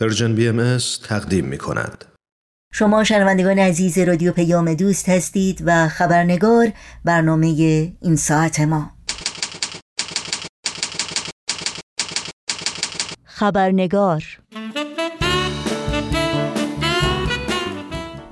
Persian BM تقدیم می کند. شما شنوندگان عزیز رادیو پیام دوست هستید و خبرنگار برنامه این ساعت ما خبرنگار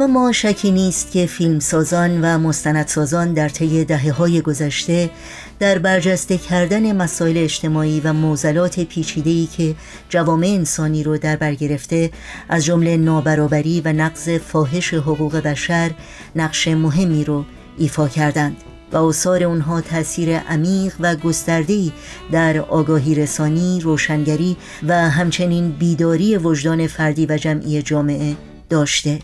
و ما شکی نیست که فیلمسازان و مستندسازان در طی دهه های گذشته در برجسته کردن مسائل اجتماعی و معضلات پیچیده‌ای که جوامع انسانی رو در بر گرفته از جمله نابرابری و نقض فاحش حقوق بشر نقش مهمی رو ایفا کردند و آثار اونها تاثیر عمیق و گسترده‌ای در آگاهی رسانی، روشنگری و همچنین بیداری وجدان فردی و جمعی جامعه داشته.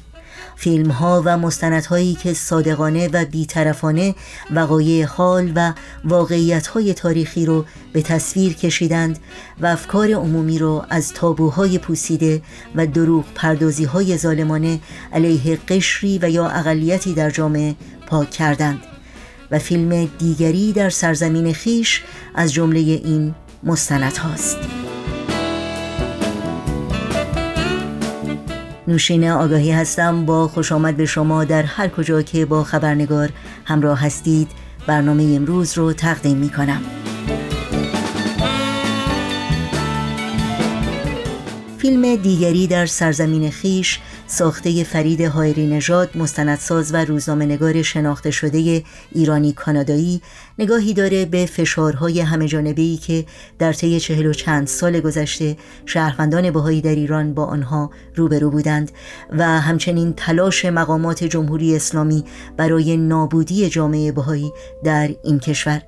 فیلم ها و مستندهایی که صادقانه و بیطرفانه وقایع حال و واقعیت های تاریخی رو به تصویر کشیدند و افکار عمومی رو از تابوهای پوسیده و دروغ پردازی های ظالمانه علیه قشری و یا اقلیتی در جامعه پاک کردند و فیلم دیگری در سرزمین خیش از جمله این مستند هاست. نوشین آگاهی هستم. با خوش آمد به شما در هر کجا که با خبرنگار همراه هستید برنامه امروز رو تقدیم می کنم فیلم دیگری در سرزمین خیش ساخته فرید هایری نژاد مستندساز و روزنامه نگار شناخته شده ایرانی کانادایی نگاهی داره به فشارهای همه جانبه که در طی چهل و چند سال گذشته شهروندان بهایی در ایران با آنها روبرو بودند و همچنین تلاش مقامات جمهوری اسلامی برای نابودی جامعه بهایی در این کشور.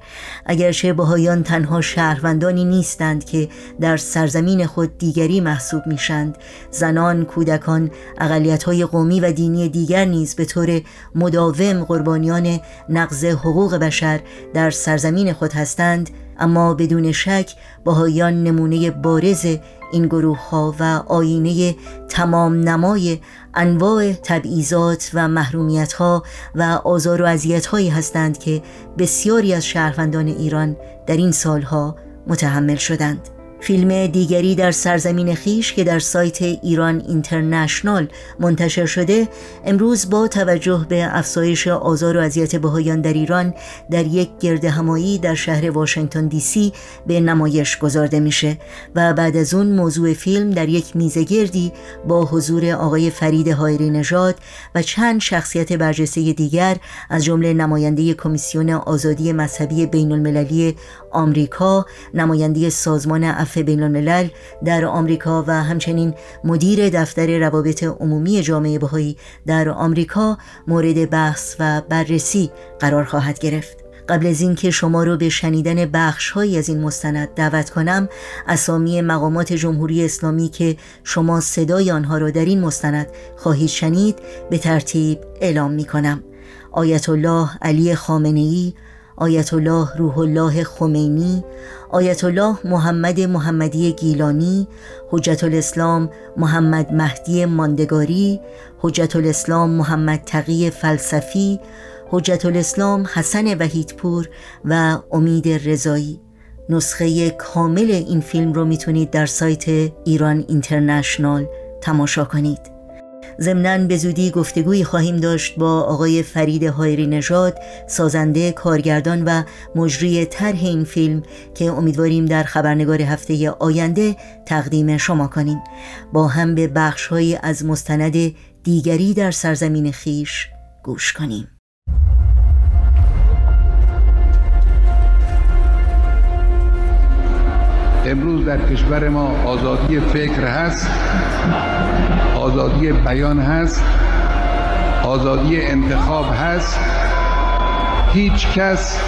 اگرچه بهایان تنها شهروندانی نیستند که در سرزمین خود دیگری محسوب میشند زنان کودکان اقلیت های قومی و دینی دیگر نیز به طور مداوم قربانیان نقض حقوق بشر در سرزمین خود هستند اما بدون شک باهایان نمونه بارز این گروه ها و آینه تمام نمای انواع تبعیضات و محرومیت ها و آزار و اذیت هایی هستند که بسیاری از شهروندان ایران در این سالها متحمل شدند. فیلم دیگری در سرزمین خیش که در سایت ایران اینترنشنال منتشر شده امروز با توجه به افزایش آزار و اذیت بهایان در ایران در یک گرد همایی در شهر واشنگتن دی سی به نمایش گذارده میشه و بعد از اون موضوع فیلم در یک میزه گردی با حضور آقای فرید هایری نژاد و چند شخصیت برجسته دیگر از جمله نماینده کمیسیون آزادی مذهبی بین المللی آمریکا نماینده سازمان عفو بین الملل در آمریکا و همچنین مدیر دفتر روابط عمومی جامعه بهایی در آمریکا مورد بحث و بررسی قرار خواهد گرفت. قبل از اینکه شما رو به شنیدن بخش از این مستند دعوت کنم اسامی مقامات جمهوری اسلامی که شما صدای آنها را در این مستند خواهید شنید به ترتیب اعلام می کنم آیت الله علی خامنه ای آیت الله روح الله خمینی آیت الله محمد محمدی گیلانی حجت الاسلام محمد مهدی ماندگاری حجت الاسلام محمد تقی فلسفی حجت الاسلام حسن وحیدپور و امید رضایی. نسخه کامل این فیلم رو می‌تونید در سایت ایران اینترنشنال تماشا کنید. ضمنا به زودی گفتگویی خواهیم داشت با آقای فرید هایری نژاد سازنده کارگردان و مجری طرح این فیلم که امیدواریم در خبرنگار هفته آینده تقدیم شما کنیم. با هم به بخشهایی از مستند دیگری در سرزمین خیش گوش کنیم. امروز در کشور ما آزادی فکر هست. آزادی بیان هست آزادی انتخاب هست. هیچ کس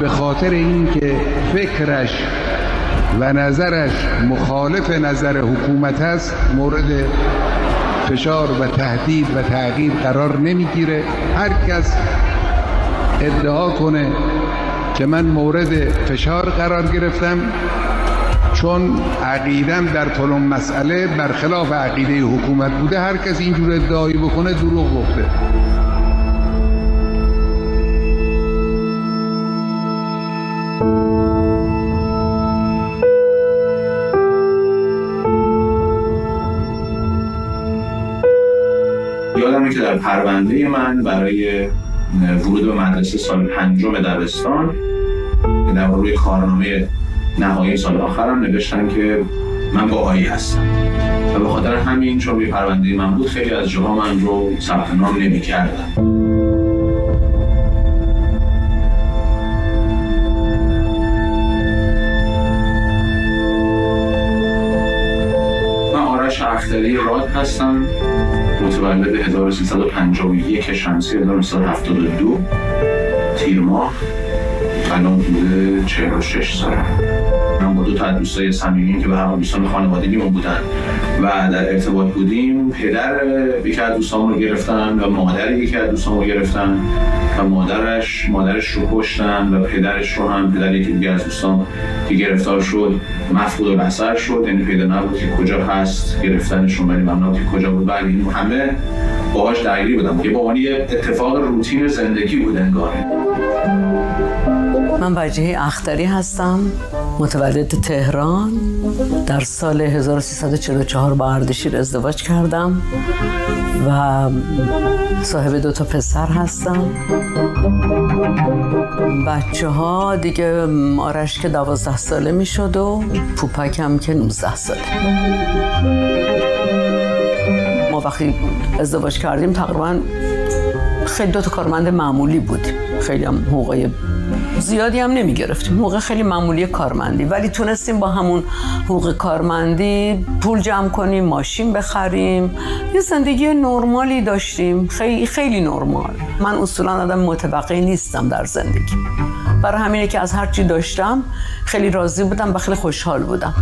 به خاطر اینکه فکرش و نظرش مخالف نظر حکومت است مورد فشار و تهدید و تغییر قرار نمی‌گیره. هر کس ادعا کنه که من مورد فشار قرار گرفتم. چون عقیدم در طلم مسئله برخلاف عقیده حکومت بوده هر کسی اینجور ادعایی بکنه دروغ گفته. یادمه که در پرونده من برای ورود به مدرسه سال پنجم دبستان در روی کارنامه نهایی سال آخرم نوشتن که من آیی هستم و به خاطر همین چون روی پرونده من بود خیلی از جاها من رو ثبت نام نمی کردم. اختری راد هستم متولد 1351 شمسی 1972 تیر ماه الان بوده 46 سال من با دو تا دوستای صمیمی که به هر دوستان خانوادگیمون بودن و در ارتباط بودیم. پدر یکی از دوستامون رو گرفتن و مادر یکی از دوستامون رو گرفتن و مادرش مادرش رو کشتن و پدرش رو هم پدر یکی دیگه از دوستان که گرفتار شد مفقود البصر شد. یعنی پیدا نبود که کجا هست گرفتنشون ولی ممنون که کجا بود. ولی این همه باهاش درگیری بودم که با یه اتفاق روتین زندگی بود انگاره من وجهی اختری هستم. متولد تهران. در سال 1344 با اردشیر ازدواج کردم و صاحب دو تا پسر هستم. بچه ها دیگه آرش که دوازده ساله می شد و هم که 19 ساله. ما وقتی ازدواج کردیم تقریبا خیلی دو تا کارمند معمولی بودیم خیلی هم حقوق زیادی هم نمی گرفتیم حقوق خیلی معمولی کارمندی. ولی تونستیم با همون حقوق کارمندی پول جمع کنیم ماشین بخریم. یه زندگی نرمالی داشتیم. خیلی خیلی نرمال. من اصولا آدم متوقعی نیستم در زندگی. برای همینه که از هر چی داشتم خیلی راضی بودم و خیلی خوشحال بودم.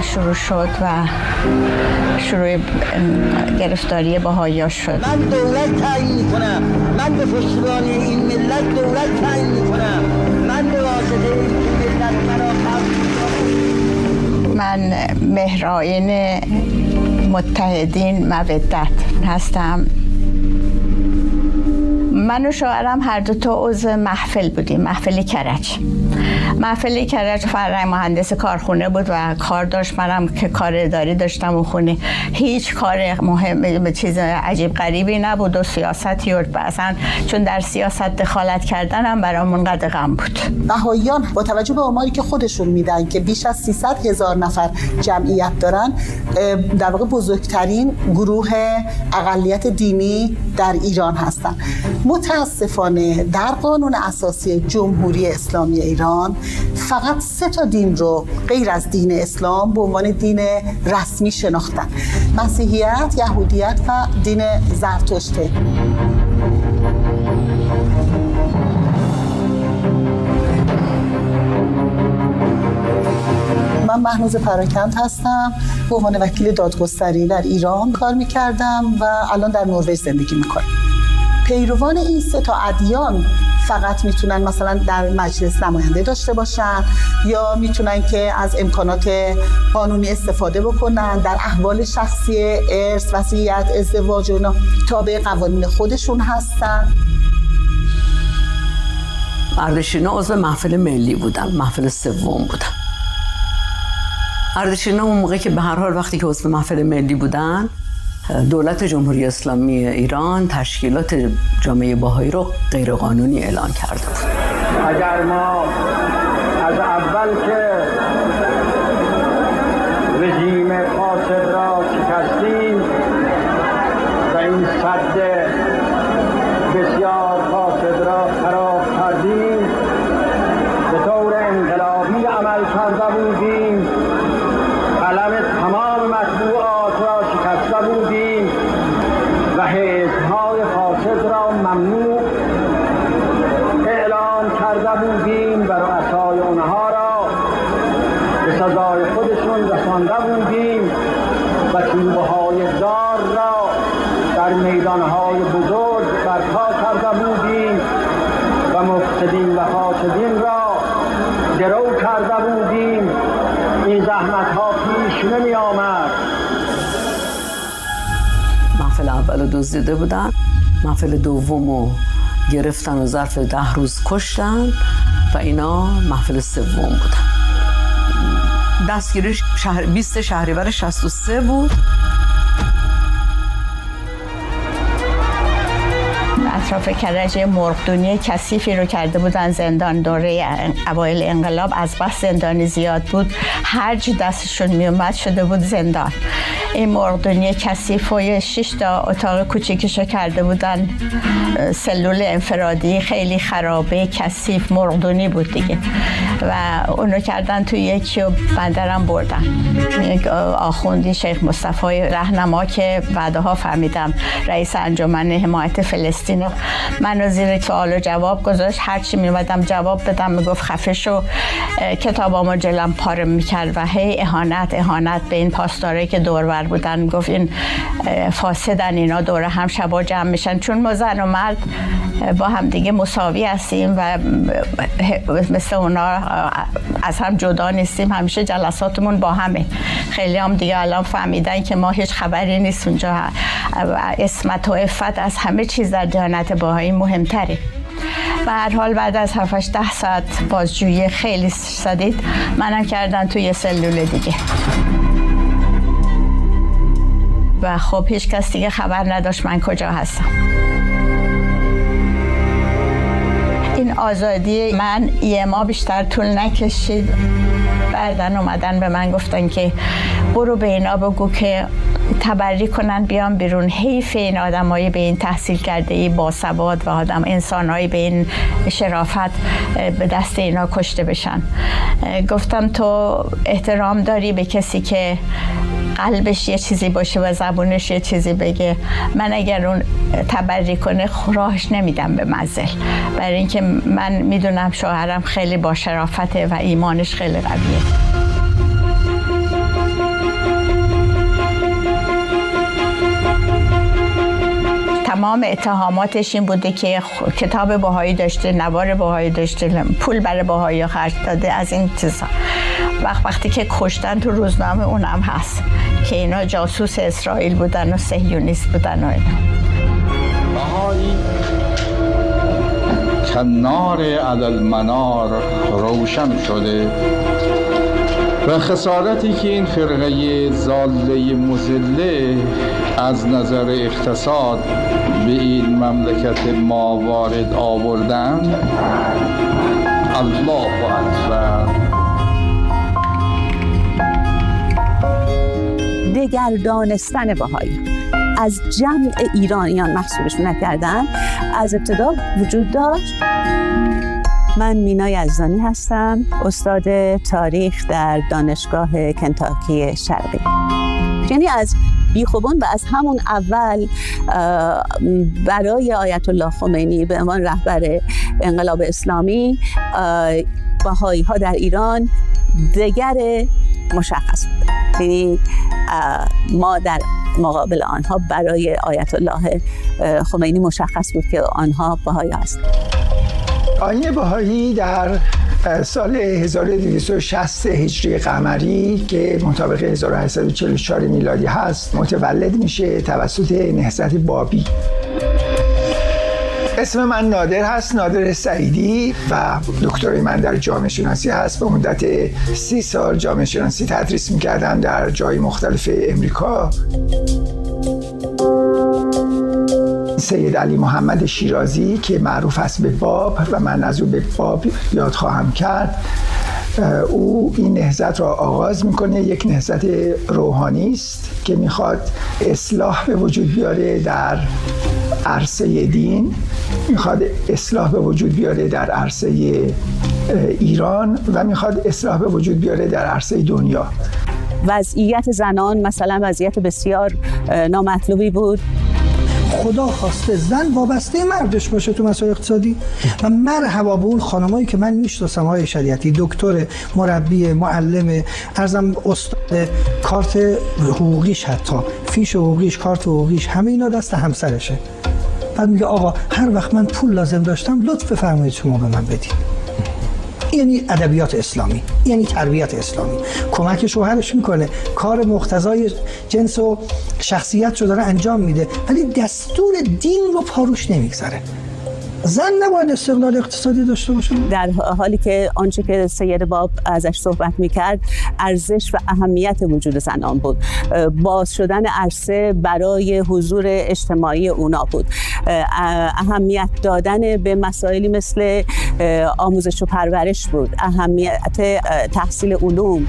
شروع شد و شروع گرفتاری باهایا شد. من دولت تعیین کنم من به پشتیبانی این ملت دولت تعیین می‌کنم. من به واسطه این ملت من مهرائین متحدین مودت هستم. من و شوهرم هر دو تا عضو محفل بودیم محفل کرج. محفل کرج فرنگ مهندس کارخونه بود و کار داشت. منم که کار اداری داشتم و خونه. هیچ کار مهم چیز عجیب غریبی نبود و سیاستی و اصلا چون در سیاست دخالت کردن هم برامون قد غم بود. بهاییان با توجه به آماری که خودشون میدن که بیش از 300 هزار نفر جمعیت دارن در واقع بزرگترین گروه اقلیت دینی در ایران هستن. متاسفانه در قانون اساسی جمهوری اسلامی ایران فقط سه تا دین رو غیر از دین اسلام به عنوان دین رسمی شناختن. مسیحیت، یهودیت و دین زرتشته من مهنوز پراکند هستم. به عنوان وکیل دادگستری در ایران کار می‌کردم و الان در نروژ زندگی می‌کنم. پیروان این سه تا ادیان فقط می‌تونن مثلا در مجلس نماینده داشته باشن یا می‌تونن که از امکانات قانونی استفاده بکنن در احوال شخصی ارث وصیت ازدواج و تابع قوانین خودشون هستن. اردشینا عضو محفل ملی بودن محفل سوم بودن. اردشینا اون موقع که به هر حال وقتی که عضو محفل ملی بودن دولت جمهوری اسلامی ایران تشکیلات جامعه باهایی رو غیرقانونی اعلان کرده بود. اگر ما از اول که اول رو دزدیده بودن. محفل دوم رو گرفتن و ظرف ده روز کشتن و اینا محفل سوم بودن. دستگیری شهر 20 شهریور 63 بود. اطراف کرج مرغدونی کثیفی رو کرده بودن. زندان دوره اوایل انقلاب از بس زندانی زیاد بود. هرج دستشون میومد شده بود زندان. این مرغدونی کثیف و شش تا اتاق کوچیکشو کرده بودن. سلول انفرادی خیلی خرابه کثیف مرغدونی بود دیگه. و اونو کردن توی یکی و بندرم بردن. آخوندی شیخ مصطفی رهنما که بعدها فهمیدم رئیس انجمن حمایت فلسطین منو زیر سوال و جواب گذاشت. هرچی میومدم جواب بدم می‌گفت خفه شو کتابامو جلم پاره می‌کرد و هی اهانت اهانت به این پاسداره که دورور بودن گفت این فاسدن اینا دور هم شبا جمع میشن. چون ما زن و مرد با هم دیگه مساوی هستیم و مثل اونا از هم جدا نیستیم. همیشه جلساتمون با همه. خیلی هم دیگه الان فهمیدن که ما هیچ خبری نیست اونجا. اسمت و افت از همه چیز در دیانت باهایی مهمتره. به هر حال بعد از 7 ده ساعت بازجویی خیلی سدید منم کردن توی سلول دیگه. و خب هیچ کس دیگه خبر نداشت من کجا هستم. این آزادی من یه ما بیشتر طول نکشید. بعدن اومدن به من گفتن که برو به اینا بگو که تبری کنن بیان بیرون. حیف این آدمایی به این تحصیل کرده ای با سواد و آدم انسانهایی به این شرافت به دست اینا کشته بشن. گفتم تو احترام داری به کسی که قلبش یه چیزی باشه و زبونش یه چیزی بگه. من اگر اون تبری کنه راهش نمیدم به مزل برای اینکه من می‌دونم شوهرم خیلی با شرافته و ایمانش خیلی قویه. تمام اتهاماتش این بوده که کتاب باهایی داشته نوار باهایی داشته پول برای باهایی خرج داده از این چیزا. وقت وقتی که کشتن تو روزنامه اونم هست که اینا جاسوس اسرائیل بودن و سهیونیست بودن و اینا. کنار عدل منار روشن شده و خسارتی که این فرقه زاله مزله از نظر اقتصاد به این مملکت ما وارد آوردن؟ الله اکبر. دگردانستن بهایی. از جمع ایرانیان محصولش نکردن. از ابتدا وجود داشت. من مینا یزدانی هستم استاد تاریخ در دانشگاه کنتاکی شرقی. یعنی از بیخوبان و از همون اول برای آیت الله خمینی به عنوان رهبر انقلاب اسلامی بهایی ها در ایران دگر مشخص بود یعنی ما در مقابل آنها برای آیت الله خمینی مشخص بود که آنها بهایی هستند. آین بهایی در سال 1260 هجری قمری که مطابق 1844 میلادی هست متولد میشه توسط نهضت بابی. اسم من نادر هست نادر سعیدی و دکترای من در جامعه شناسی هست. به مدت سی سال جامعه شناسی تدریس می‌کردم در جای مختلف امریکا. سید علی محمد شیرازی که معروف است به باب و من از او به باب یاد خواهم کرد. او این نهزت را آغاز می‌کنه یک نهزت روحانی است که می‌خواد اصلاح به وجود بیاره در عرصه دین می‌خواد اصلاح به وجود بیاره در عرصه ایران و می‌خواد اصلاح به وجود بیاره در عرصه دنیا. وضعیت زنان مثلا وضعیت بسیار نامطلوبی بود. خدا خواسته زن وابسته مردش باشه تو مسائل اقتصادی و مرحبا به اون خانمایی که من می‌شناسم های شریعتی دکتر مربی معلم ارزم استاد کارت حقوقیش حتی فیش حقوقیش کارت حقوقیش همه اینا دست همسرشه. بعد میگه آقا هر وقت من پول لازم داشتم لطف بفرمایید شما به من بدید یعنی ادبیات اسلامی یعنی تربیت اسلامی. کمک شوهرش می‌کنه کار مقتضای جنس و شخصیت رو داره انجام میده ولی دستور دین رو پاروش نمی‌گذاره. زن نباید استقلال اقتصادی داشته باشه؟ در حالی که آنچه که سید باب ازش صحبت می‌کرد ارزش و اهمیت وجود زنان بود. باز شدن عرصه برای حضور اجتماعی اونا بود. اهمیت دادن به مسائلی مثل آموزش و پرورش بود. اهمیت تحصیل علوم.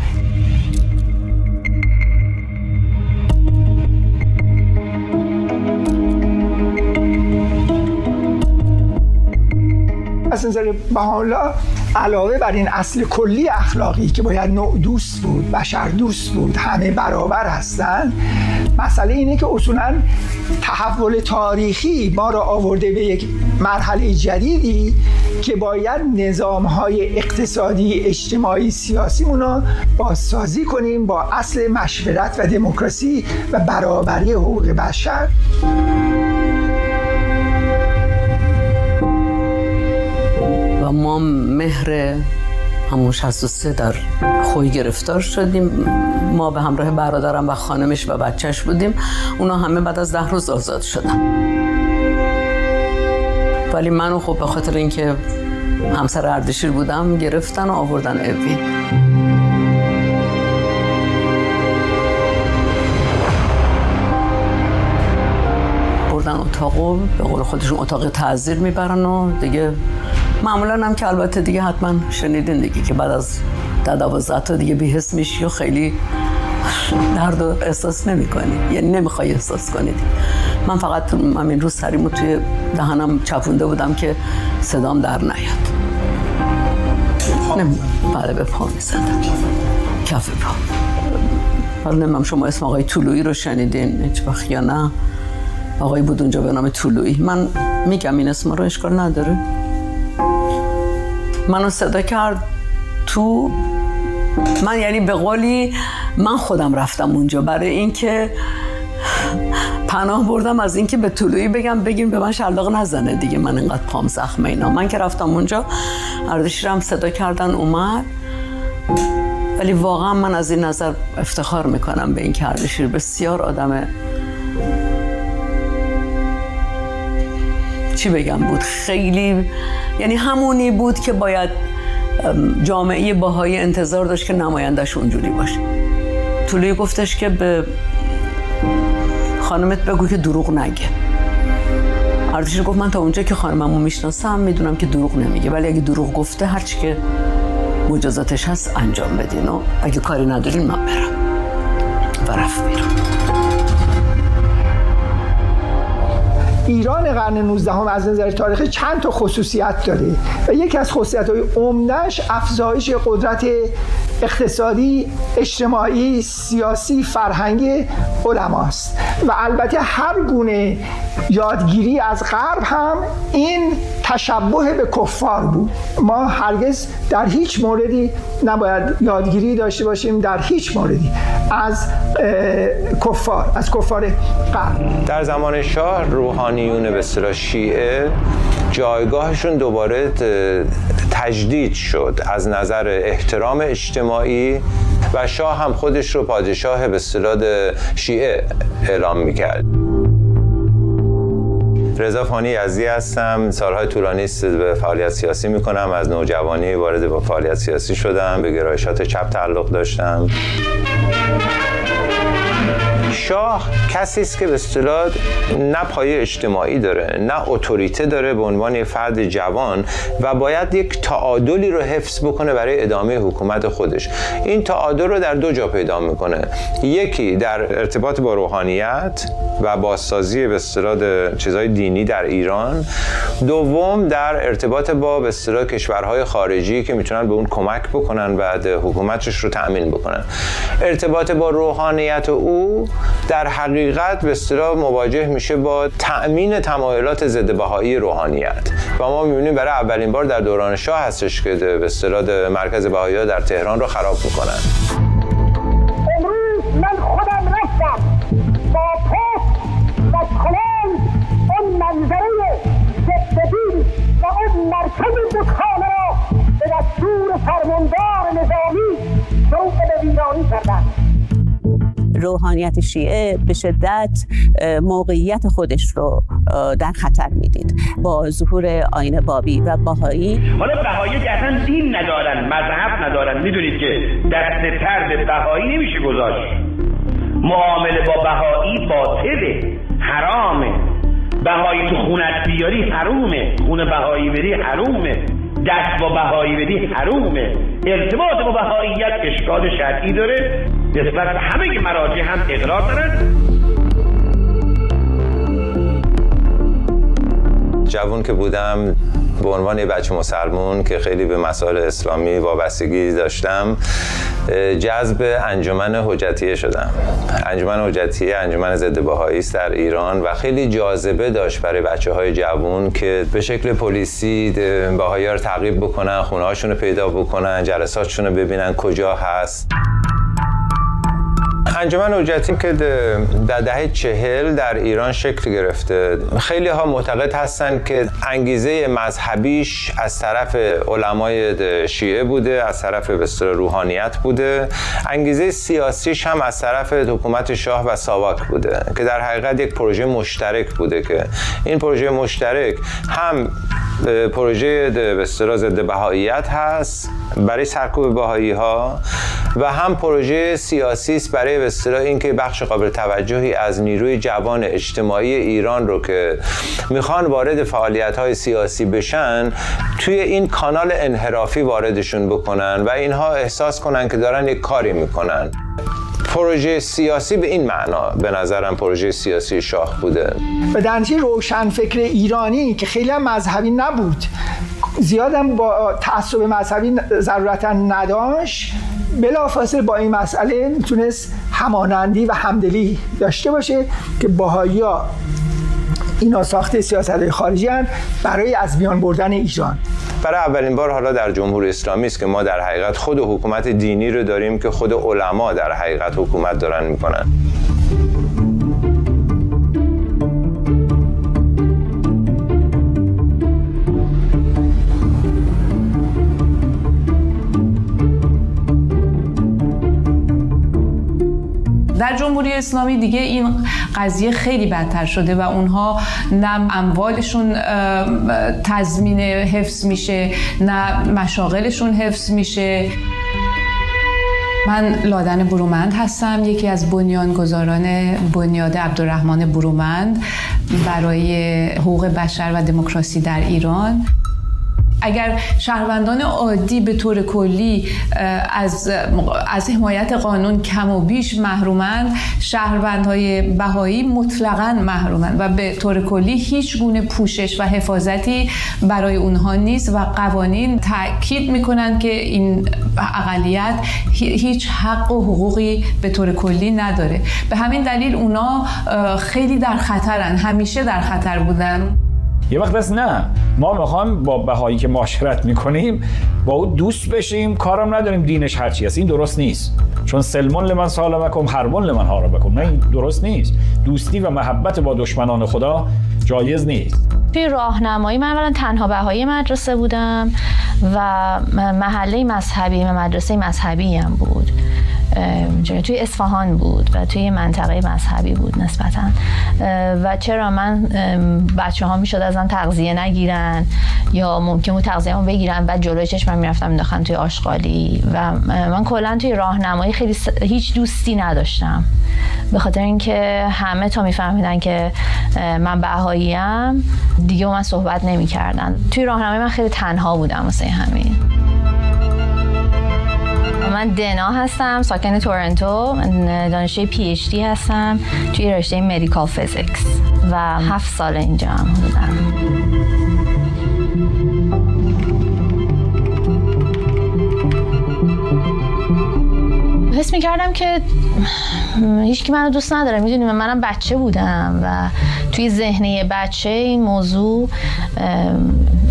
از نظر بهاءالله علاوه بر این اصل کلی اخلاقی که باید نوع دوست بود بشر دوست بود همه برابر هستند مسئله اینه که اصولا تحول تاریخی ما را آورده به یک مرحله جدیدی که باید نظام های اقتصادی اجتماعی سیاسی رو بازسازی کنیم با اصل مشورت و دموکراسی و برابری حقوق بشر. ما مهر همون 63 در خوی گرفتار شدیم. ما به همراه برادرم و خانمش و بچهش بودیم. اونا همه بعد از ده روز آزاد شدن. ولی منو خب به خاطر اینکه همسر اردشیر بودم گرفتن و آوردن اوین اتاقو به قول خودشون اتاق تعذیر می‌برن و دیگه معمولا هم که البته دیگه حتما شنیدین دیگه که بعد از ده تا دیگه بیهست میشی و خیلی درد و احساس نمی کنی یعنی نمی‌خوای احساس کنید من فقط همین روز سریمو توی دهنم چپونده بودم که صدام در نیاد. نمی بله به پا می‌زدم. کف پا. حالا نمیم شما اسم آقای طولویی رو شنیدین هیچ وقت یا نه. آقای بود اونجا به نام طولویی من میگم این اسم رو اشکال نداره. منو صدا کرد تو من یعنی به قولی من خودم رفتم اونجا. برای اینکه پناه بردم از اینکه به طلوعی بگم بگیم به من شلاق نزنه دیگه. من اینقدر پام زخمه اینا. من که رفتم اونجا اردشیرم صدا کردن اومد. ولی واقعا من از این نظر افتخار می‌کنم به این که اردشیر بسیار آدم چی بگم بود؟ خیلی یعنی همونی بود که باید جامعه باهای انتظار داشت که نمایندش اونجوری باشه. طولوی گفتش که به خانمت بگو که دروغ نگه. اردشیر گفت من تا اونجا که خانممو می‌شناسم می‌دونم که دروغ نمیگه. ولی اگه دروغ گفته هرچی که مجازاتش هست انجام بدین و اگه کاری ندارین من برم. و رفت میرم ایران قرن 19 هم از نظر تاریخی چند تا خصوصیت داره؟ و یکی از خصوصیت های عمدهش افزایش قدرت اقتصادی اجتماعی سیاسی فرهنگی علماست. و البته هر گونه یادگیری از غرب هم این تشبه به کفار بود. ما هرگز در هیچ موردی نباید یادگیری داشته باشیم در هیچ موردی از کفار از کفار غرب. در زمان شاه روحانیون به شیعه جایگاهشون دوباره تجدید شد از نظر احترام اجتماعی و شاه هم خودش رو پادشاه به اصطلاح شیعه اعلام می‌کرد. رضا فانی یزدی هستم. سالهای طولانی به فعالیت سیاسی می‌کنم. از نوجوانی وارد با فعالیت سیاسی شدم. به گرایشات چپ تعلق داشتم. شاه کسی است که به اصطلاح نه پایه اجتماعی داره نه اتوریته داره به عنوان فرد جوان و باید یک تعادلی رو حفظ بکنه برای ادامه حکومت خودش. این تعادل رو در دو جا پیدا می‌کنه. یکی در ارتباط با روحانیت و بازسازی به اصطلاح چیزهای دینی در ایران. دوم در ارتباط با به اصطلاح کشورهای خارجی که می‌تونن به اون کمک بکنن بعد حکومتش رو تأمین بکنن. ارتباط با روحانیت او در حقیقت به اصطلاح مواجه میشه با تأمین تمایلات ضد بهایی روحانیت. و ما می‌بینیم برای اولین بار در دوران شاه هستش که به اصطلاح مرکز بهایی در تهران رو خراب می‌کنن. امروز من خودم رفتم با پست و کلان اون منظره زبدین و اون مرکز بتخانه را به دستور فرماندار نظامی شروع به ویرانی کردند روحانیت شیعه به شدت موقعیت خودش رو در خطر می‌دید. با ظهور آین بابی و باهایی حالا بهایی که اصلا دین ندارن مذهب ندارن می‌دونید که دست تر به بهایی نمیشه گذاشت. معامله با بهایی باطله حرامه. بهایی تو خونت بیاری حرومه. خونه بهایی بری حرومه. دست با بهایی بدی حرومه. ارتباط با بهاییت اشکال شرعی داره. نسبت به همه مراجع هم اقرار دارن جوون که بودم به عنوان بچه مسلمون که خیلی به مسائل اسلامی وابستگی داشتم جذب انجمن حجتیه شدم. انجمن حجتیه انجمن ضد بهایی است در ایران و خیلی جاذبه داشت برای بچه های جوون که به شکل پلیسی بهایی رو تعقیب بکنن خونه رو پیدا بکنن جلساتشون رو ببینن کجا هست. انجمن حجتی که در دهه چهل در ایران شکل گرفته. خیلی ها معتقد هستند که انگیزه مذهبیش از طرف علمای شیعه بوده از طرف بسیار روحانیت بوده. انگیزه سیاسیش هم از طرف حکومت شاه و ساواک بوده که در حقیقت یک پروژه مشترک بوده که این پروژه مشترک هم پروژه به ضد بهاییت هست برای سرکوب بهایی ها و هم پروژه سیاسی است برای به اصطلاح اینکه بخش قابل توجهی از نیروی جوان اجتماعی ایران رو که می‌خوان وارد فعالیت های سیاسی بشن توی این کانال انحرافی واردشون بکنن و اینها احساس کنن که دارن یک کاری می‌کنن. پروژه سیاسی به این معنا به نظرم پروژه سیاسی شاه بوده. و در روشن فکر ایرانی که خیلی هم مذهبی نبود. زیادم با تعصب مذهبی ضرورتا نداشت. بلافاصله با این مسئله می‌تونست همانندی و همدلی داشته باشه که باهایی ها اینا ساخت سیاست خارجی هن برای از میان بردن ایران. برای اولین بار حالا در جمهوری اسلامی است که ما در حقیقت خود حکومت دینی رو داریم که خود علما در حقیقت حکومت دارن می‌کنن. جمهوری اسلامی دیگه این قضیه خیلی بدتر شده و اونها نه اموالشون تضمین حفظ میشه نه مشاغلشون حفظ میشه. من لادن برومند هستم یکی از بنیانگذاران بنیاد عبدالرحمن برومند برای حقوق بشر و دموکراسی در ایران. اگر شهروندان عادی به طور کلی از از حمایت قانون کم و بیش محرومند شهروندهای بهایی مطلقا محرومند و به طور کلی هیچ گونه پوشش و حفاظتی برای اونها نیست و قوانین تاکید می‌کنند که این اقلیت هیچ حق و حقوقی به طور کلی نداره. به همین دلیل اونا خیلی در خطرن. همیشه در خطر بودن. یه وقت بس نه. ما می‌خوایم با بهایی که معاشرت می‌کنیم با او دوست بشیم. کارم نداریم. دینش هرچی هست. این درست نیست. چون سلمان لمن سالمکم هربون لمن هاربکم نه این درست نیست. دوستی و محبت با دشمنان خدا جایز نیست. توی راهنمایی من اولا تنها بهایی مدرسه بودم و محله مذهبی مدرسه مذهبی هم بود. توی اصفهان بود و توی منطقه مذهبی بود نسبتا. و چرا من بچه ها می‌شد ازم تغذیه نگیرن یا ممکن بود تغذیه بگیرن بعد جلوی چشمم می‌رفتم مینداختن توی آشغالی و من کلا توی راهنمایی خیلی هیچ دوستی نداشتم. به خاطر اینکه همه تا میفهمیدن که من بهاییم دیگه من صحبت نمی‌کردن. توی راهنمایی من خیلی تنها بودم واسه همین. من دنا هستم ساکن تورنتو دانشجوی PhD هستم توی رشته medical physics و هفت سال اینجا هم بودم. حس می کردم که هیچ کی منو دوست نداره. می‌دونیم منم بچه بودم و توی ذهنه بچه این موضوع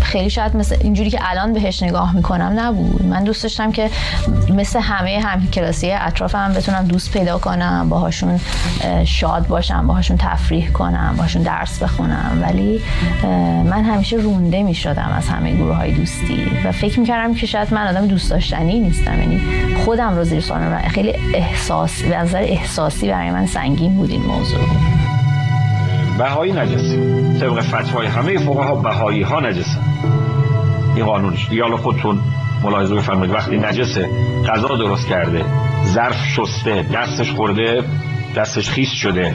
خیلی شاید مثل اینجوری که الان بهش نگاه می‌کنم نبود. من دوست داشتم که مثل همه هم کلاسی اطرافم بتونم دوست پیدا کنم باهاشون شاد باشم باهاشون تفریح کنم باهاشون درس بخونم. ولی من همیشه رونده می‌شدم از همه گروه های دوستی و فکر می‌کردم که شاید من آدم دوست داشتنی نیستم. یعنی خودم رو زیر سوال خیلی احساس به نظر احساسی برای من سنگین بود این موضوع. بهایی نجسی طبق فتوای همه فقها بهایی ها نجسن. این قانونش. دیگه حالا خودتون ملاحظه بفرمایید. وقتی نجسه غذا درست کرده ظرف شسته دستش خورده دستش خیس شده.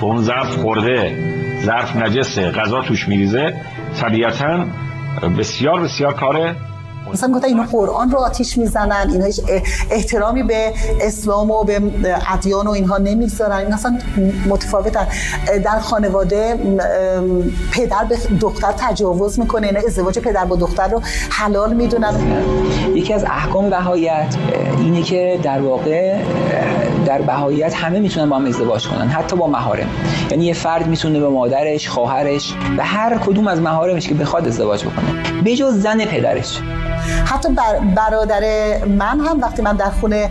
به اون ظرف خورده ظرف نجسه غذا توش میریزه. طبیعتا بسیار بسیار کار مثلا گفتن اینا قرآن رو آتیش می‌زنن اینا هیچ احترامی به اسلام و به ادیان و اینها نمی‌ذارن این اصلا متفاوتن. در خانواده پدر به دختر تجاوز می‌کنه. اینا ازدواج پدر با دختر رو حلال می‌دونن. یکی از احکام بهاییت اینه که در واقع در بهاییت همه می‌تونن با هم ازدواج کنن حتی با مهارم یعنی یه فرد می‌تونه به مادرش خواهرش و هر کدوم از مهارمش که بخواد ازدواج بکنه. بجز زن پدرش. حتی بر برادر من هم وقتی من در خونه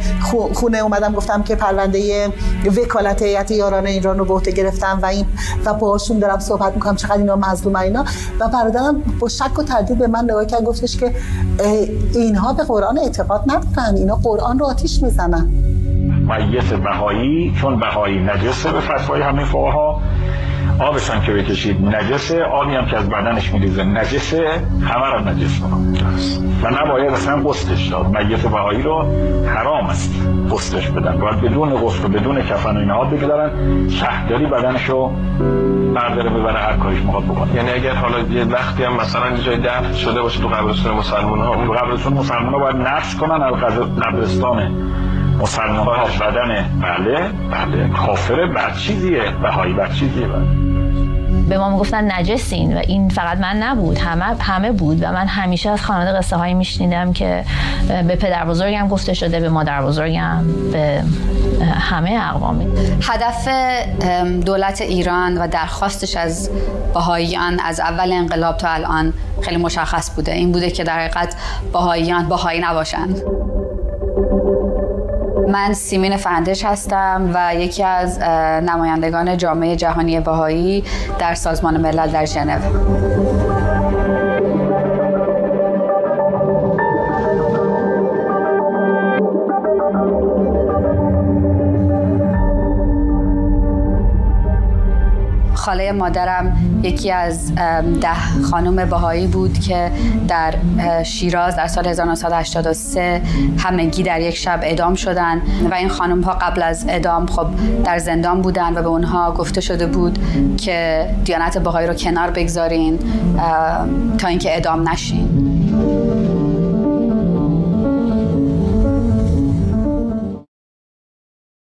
خونه اومدم گفتم که پرونده وکالت هیئت یاران ایران رو به عهده گرفتم و این و باهاشون دارم صحبت می‌کنم چقدر اینا مظلوم اینا. و برادرم با شک و تردید به من نگاه کرد گفتش که اینها به قرآن اعتقاد ندارن اینا قرآن رو آتیش می‌زنن. میت بهایی چون بهایی نجسه به فتوای همه فقها. آبشان که بکشید نجسه آبی هم که از بدنش میریزه نجسه همه رو نجس و نباید اصلا قسطش داد. میت بهایی رو حرام است قسطش بدن. باید بدون قسط و بدون کفن و اینها بگذارن. شهرداری بدنش رو برداره ببره هر کاریش می‌خواد بکنه. یعنی اگر حالا یه وقتی هم مثلا یه جای دفن شده باشه تو قبرستون مسلمان ها تو قبرستون مسلمان ها باید نقش کنن از قبرستان مسلمان ها بدن. بله بله. کافره بر چیزیه. بهایی بر چیزیه بله. به ما می‌گفتن نجسین و این فقط من نبود. همه همه بود و من همیشه از خانواده قصه هایی میشنیدم که به پدر بزرگم گفته شده به مادر بزرگم به همه اقوامی. هدف دولت ایران و درخواستش از بهاییان از اول انقلاب تا الان خیلی مشخص بوده. این بوده که در حقیقت بهاییان بهایی نباشند. من سیمین فندش هستم و یکی از نمایندگان جامعه جهانی بهایی در سازمان ملل در ژنو. خاله مادرم یکی از ده خانم بهایی بود که در شیراز در سال 1983 همگی در یک شب اعدام شدن و این خانم ها قبل از اعدام خب در زندان بودن و به اونها گفته شده بود که دیانت بهایی رو کنار بگذارین تا اینکه اعدام نشین.